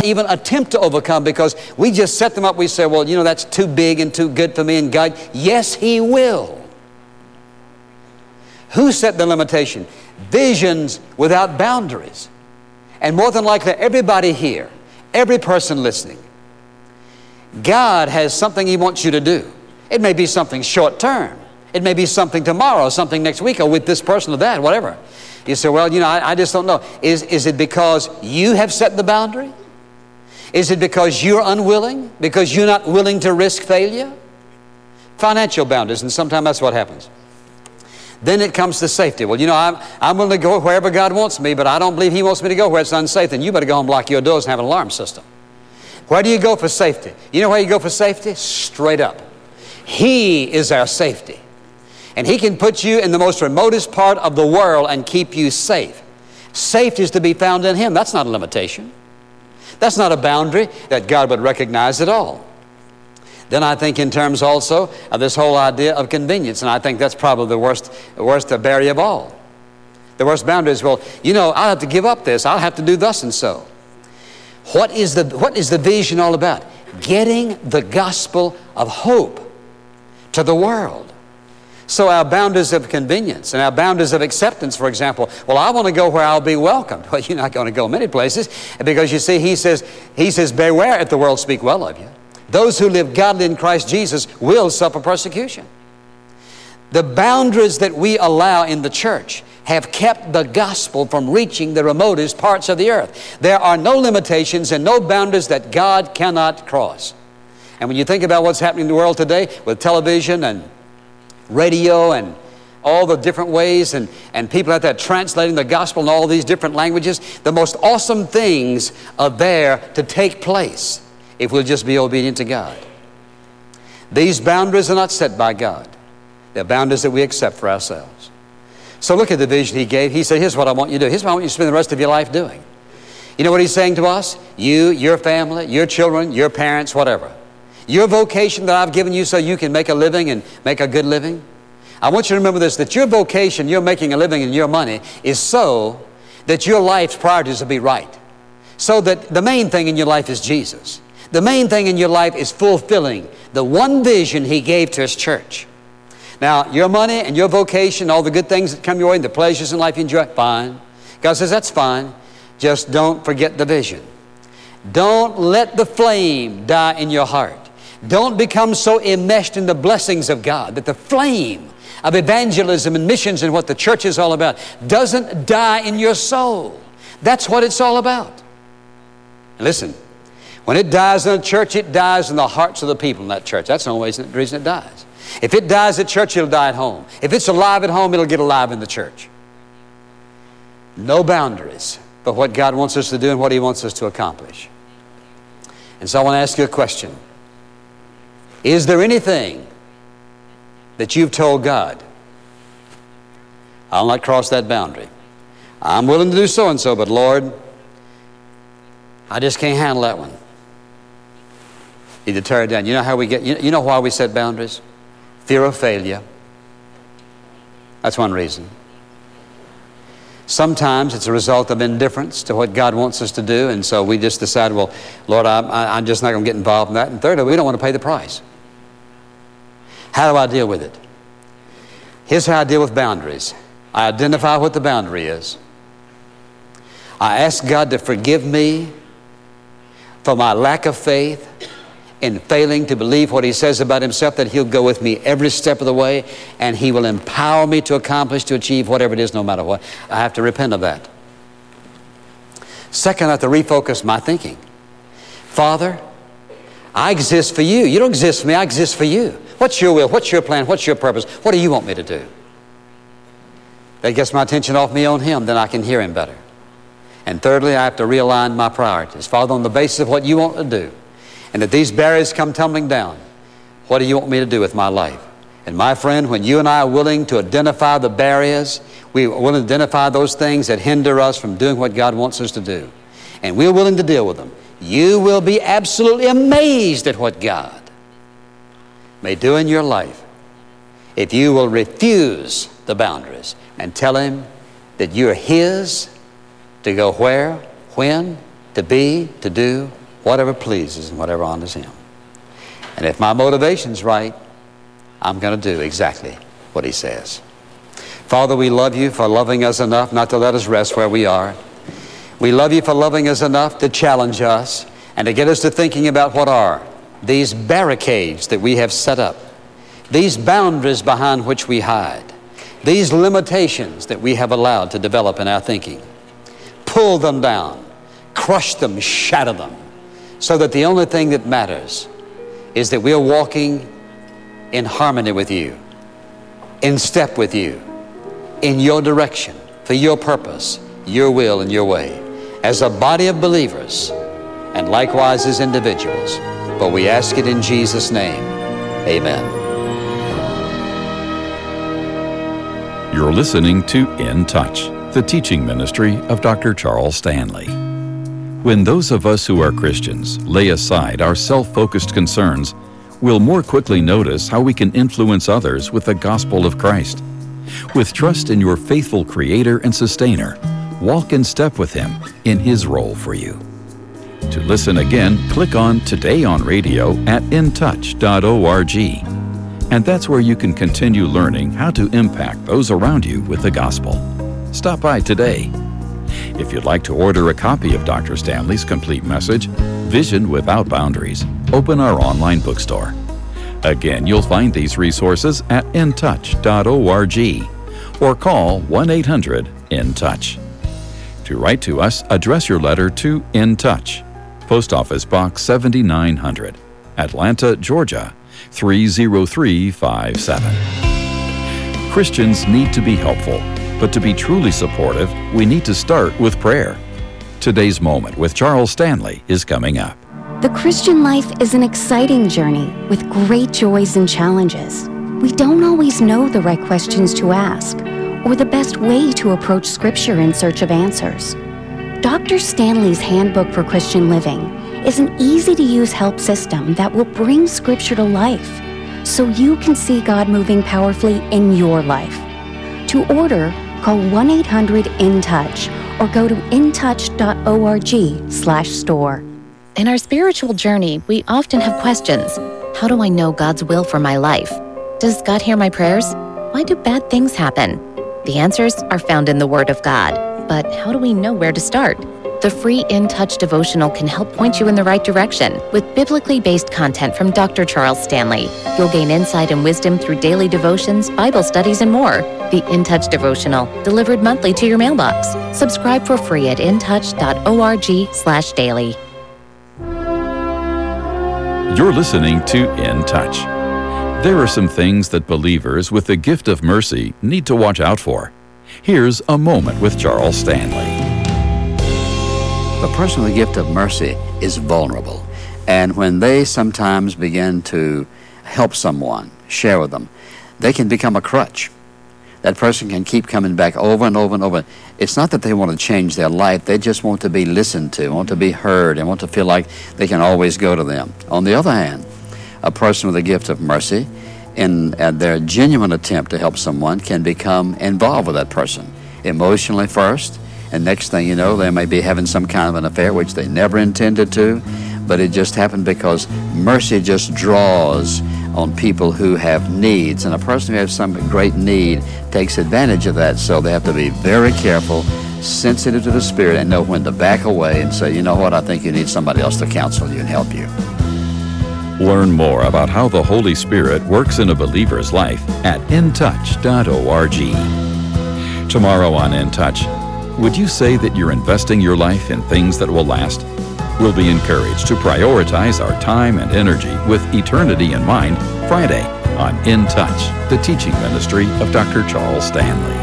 don't even attempt to overcome because we just set them up. We say, well, you know, that's too big and too good for me and God. Yes, He will. Who set the limitation? Visions without boundaries. And more than likely, everybody here, every person listening, God has something He wants you to do. It may be something short term. It may be something tomorrow, something next week, or with this person or that, whatever. You say, well, you know, I, I just don't know. Is, is it because you have set the boundary? Is it because you're unwilling? Because you're not willing to risk failure? Financial boundaries, and sometimes that's what happens. Then it comes to safety. Well, you know, I'm, I'm willing to go wherever God wants me, but I don't believe He wants me to go where it's unsafe. Then you better go and block your doors and have an alarm system. Where do you go for safety? You know where you go for safety? Straight up. He is our safety. And He can put you in the most remotest part of the world and keep you safe. Safety is to be found in Him. That's not a limitation. That's not a boundary that God would recognize at all. Then I think in terms also of this whole idea of convenience, and I think that's probably the worst, worst uh, barrier of all. The worst boundary is, well, you know, I'll have to give up this. I'll have to do thus and so. What is the, what is the vision all about? Getting the gospel of hope to the world. So our boundaries of convenience and our boundaries of acceptance, for example, well, I want to go where I'll be welcomed. Well, you're not going to go many places because you see, he says, he says, beware if the world speak well of you. Those who live godly in Christ Jesus will suffer persecution. The boundaries that we allow in the church have kept the gospel from reaching the remotest parts of the earth. There are no limitations and no boundaries that God cannot cross. And when you think about what's happening in the world today with television and radio and all the different ways and, and people out there translating the gospel in all these different languages, the most awesome things are there to take place if we'll just be obedient to God. These boundaries are not set by God. They're boundaries that we accept for ourselves. So look at the vision he gave. He said, Here's what I want you to do. Here's what I want you to spend the rest of your life doing. You know what he's saying to us? You, your family, your children, your parents, whatever. Your vocation that I've given you so you can make a living and make a good living. I want you to remember this that your vocation, you're making a living and your money, is so that your life's priorities will be right. So that the main thing in your life is Jesus. The main thing in your life is fulfilling the one vision He gave to His church. Now, your money and your vocation, all the good things that come your way, and the pleasures in life you enjoy, fine. God says that's fine. Just don't forget the vision. Don't let the flame die in your heart. Don't become so enmeshed in the blessings of God that the flame of evangelism and missions and what the church is all about doesn't die in your soul. That's what it's all about. Listen, when it dies in a church, it dies in the hearts of the people in that church. That's the only reason it dies. If it dies at church, it'll die at home. If it's alive at home, it'll get alive in the church. No boundaries but what God wants us to do and what He wants us to accomplish. And so I want to ask you a question Is there anything that you've told God, I'll not cross that boundary? I'm willing to do so and so, but Lord, I just can't handle that one. Need to tear it down. You know how we get, you know why we set boundaries? Fear of failure. That's one reason. Sometimes it's a result of indifference to what God wants us to do, and so we just decide, well, Lord, I, am just not going to get involved in that. And thirdly, we don't want to pay the price. How do I deal with it? Here's how I deal with boundaries I identify what the boundary is. I ask God to forgive me for my lack of faith in failing to believe what he says about himself, that he'll go with me every step of the way and he will empower me to accomplish, to achieve whatever it is, no matter what. I have to repent of that. Second, I have to refocus my thinking. Father, I exist for you. You don't exist for me, I exist for you. What's your will? What's your plan? What's your purpose? What do you want me to do? That gets my attention off me on Him, then I can hear Him better. And thirdly, I have to realign my priorities. Father, on the basis of what you want to do, and if these barriers come tumbling down, what do you want me to do with my life? And my friend, when you and I are willing to identify the barriers, we will identify those things that hinder us from doing what God wants us to do, and we're willing to deal with them, you will be absolutely amazed at what God may do in your life if you will refuse the boundaries and tell Him that you're His to go where, when, to be, to do whatever pleases and whatever honors Him. And if my motivation's right, I'm going to do exactly what He says. Father, we love you for loving us enough not to let us rest where we are. We love you for loving us enough to challenge us and to get us to thinking about what are these barricades that we have set up, these boundaries behind which we hide, these limitations that we have allowed to develop in our thinking. Pull them down, crush them, shatter them, so that the only thing that matters is that we're walking in harmony with you, in step with you, in your direction, for your purpose, your will, and your way, as a body of believers, and likewise as individuals. But we ask it in Jesus' name. Amen. You're listening to In Touch, the teaching ministry of Dr. Charles Stanley. When those of us who are Christians lay aside our self focused concerns, we'll more quickly notice how we can influence others with the gospel of Christ. With trust in your faithful Creator and Sustainer, walk in step with Him in His role for you. To listen again, click on Today on Radio at intouch.org. And that's where you can continue learning how to impact those around you with the gospel. Stop by today. If you'd like to order a copy of Dr. Stanley's complete message, Vision Without Boundaries, open our online bookstore. Again, you'll find these resources at intouch.org or call 1 800 In Touch. To write to us, address your letter to In Touch, Post Office Box 7900, Atlanta, Georgia 30357. Christians need to be helpful, but to be truly supportive, we need to start with prayer. Today's moment with Charles Stanley is coming up. The Christian life is an exciting journey with great joys and challenges. We don't always know the right questions to ask or the best way to approach Scripture in search of answers. Dr. Stanley's Handbook for Christian Living is an easy to use help system that will bring Scripture to life so you can see God moving powerfully in your life. To order, call 1 800 IN TOUCH or go to intouch.org slash store. In our spiritual journey, we often have questions. How do I know God's will for my life? Does God hear my prayers? Why do bad things happen? The answers are found in the Word of God. But how do we know where to start? The free In Touch devotional can help point you in the right direction. With biblically based content from Dr. Charles Stanley, you'll gain insight and wisdom through daily devotions, Bible studies, and more. The In Touch devotional, delivered monthly to your mailbox. Subscribe for free at intouch.org/daily. You're listening to In Touch. There are some things that believers with the gift of mercy need to watch out for. Here's a moment with Charles Stanley. The person with the gift of mercy is vulnerable. And when they sometimes begin to help someone, share with them, they can become a crutch. That person can keep coming back over and over and over. It's not that they want to change their life, they just want to be listened to, want to be heard, and want to feel like they can always go to them. On the other hand, a person with a gift of mercy, in their genuine attempt to help someone, can become involved with that person emotionally first, and next thing you know, they may be having some kind of an affair which they never intended to, but it just happened because mercy just draws on people who have needs, and a person who has some great need takes advantage of that. So they have to be very careful, sensitive to the Spirit, and know when to back away and say, you know what, I think you need somebody else to counsel you and help you. Learn more about how the Holy Spirit works in a believer's life at intouch.org. Tomorrow on In Touch, would you say that you're investing your life in things that will last? We'll be encouraged to prioritize our time and energy with eternity in mind Friday on In Touch, the teaching ministry of Dr. Charles Stanley.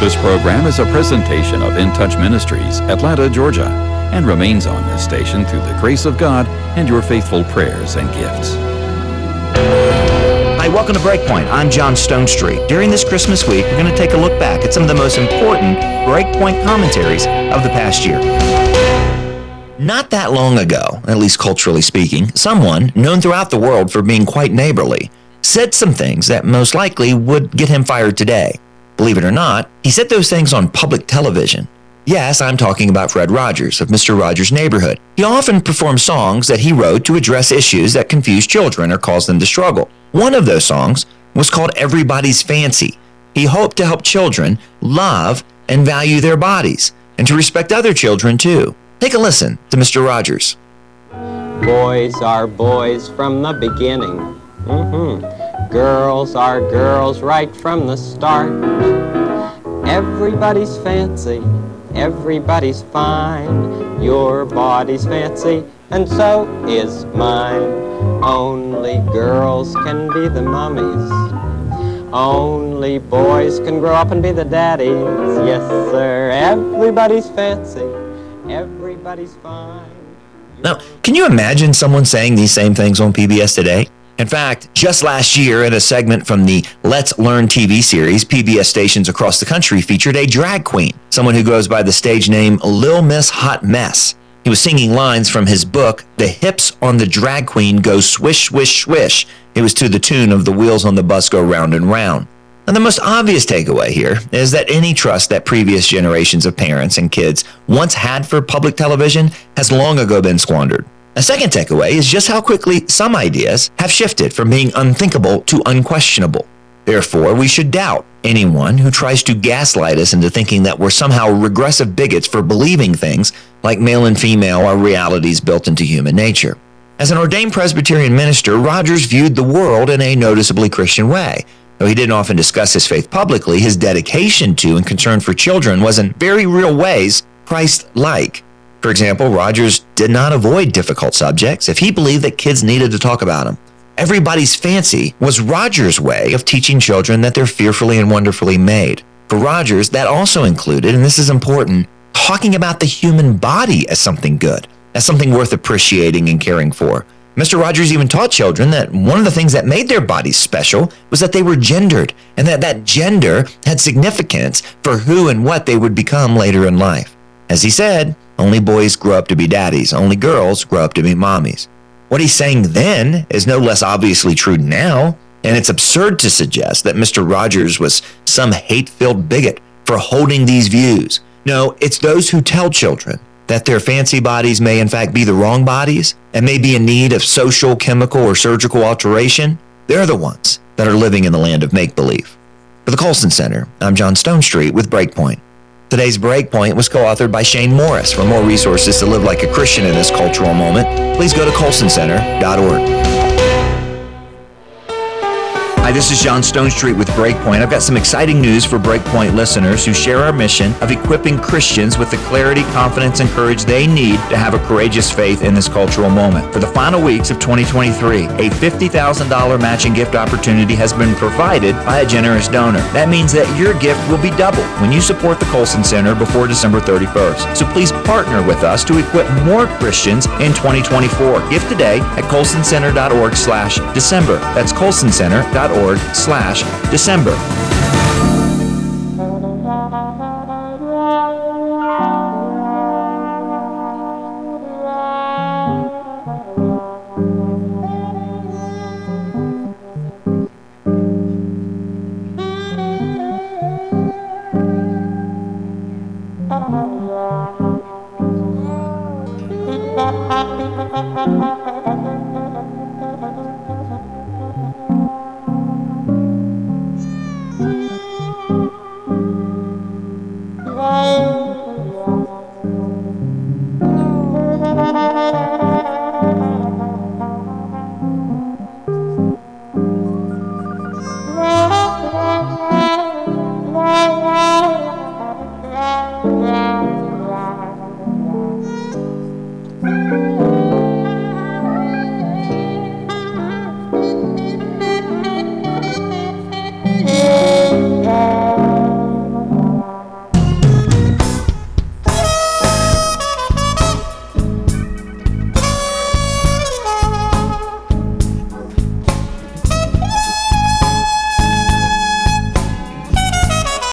This program is a presentation of In Touch Ministries, Atlanta, Georgia, and remains on this station through the grace of God and your faithful prayers and gifts. Hi, welcome to Breakpoint. I'm John Stonestreet. During this Christmas week, we're going to take a look back at some of the most important Breakpoint commentaries of the past year. Not that long ago, at least culturally speaking, someone, known throughout the world for being quite neighborly, said some things that most likely would get him fired today. Believe it or not, he said those things on public television. Yes, I'm talking about Fred Rogers of Mr. Rogers' Neighborhood. He often performed songs that he wrote to address issues that confuse children or cause them to struggle. One of those songs was called Everybody's Fancy. He hoped to help children love and value their bodies and to respect other children too. Take a listen to Mr. Rogers. Boys are boys from the beginning. Mm-hmm. Girls are girls right from the start. Everybody's fancy, everybody's fine. Your body's fancy, and so is mine. Only girls can be the mummies. Only boys can grow up and be the daddies. Yes, sir. Everybody's fancy, everybody's fine. Now, can you imagine someone saying these same things on PBS today? In fact, just last year, in a segment from the Let's Learn TV series, PBS stations across the country featured a drag queen, someone who goes by the stage name Lil Miss Hot Mess. He was singing lines from his book, The Hips on the Drag Queen Go Swish, Swish, Swish. It was to the tune of The Wheels on the Bus Go Round and Round. And the most obvious takeaway here is that any trust that previous generations of parents and kids once had for public television has long ago been squandered. A second takeaway is just how quickly some ideas have shifted from being unthinkable to unquestionable. Therefore, we should doubt anyone who tries to gaslight us into thinking that we're somehow regressive bigots for believing things like male and female are realities built into human nature. As an ordained Presbyterian minister, Rogers viewed the world in a noticeably Christian way. Though he didn't often discuss his faith publicly, his dedication to and concern for children was in very real ways Christ like. For example, Rogers did not avoid difficult subjects if he believed that kids needed to talk about them. Everybody's fancy was Rogers' way of teaching children that they're fearfully and wonderfully made. For Rogers, that also included, and this is important, talking about the human body as something good, as something worth appreciating and caring for. Mr. Rogers even taught children that one of the things that made their bodies special was that they were gendered and that that gender had significance for who and what they would become later in life. As he said, only boys grow up to be daddies, only girls grow up to be mommies. What he's saying then is no less obviously true now, and it's absurd to suggest that Mr. Rogers was some hate filled bigot for holding these views. No, it's those who tell children that their fancy bodies may in fact be the wrong bodies and may be in need of social, chemical, or surgical alteration. They're the ones that are living in the land of make believe. For the Colson Center, I'm John Stonestreet with Breakpoint. Today's Breakpoint was co-authored by Shane Morris. For more resources to live like a Christian in this cultural moment, please go to colsoncenter.org. Hi, this is John Stonestreet with Breakpoint. I've got some exciting news for Breakpoint listeners who share our mission of equipping Christians with the clarity, confidence, and courage they need to have a courageous faith in this cultural moment. For the final weeks of 2023, a $50,000 matching gift opportunity has been provided by a generous donor. That means that your gift will be doubled when you support the Colson Center before December 31st. So please partner with us to equip more Christians in 2024. Give today at colsoncenter.org slash December. That's colsoncenter.org slash December.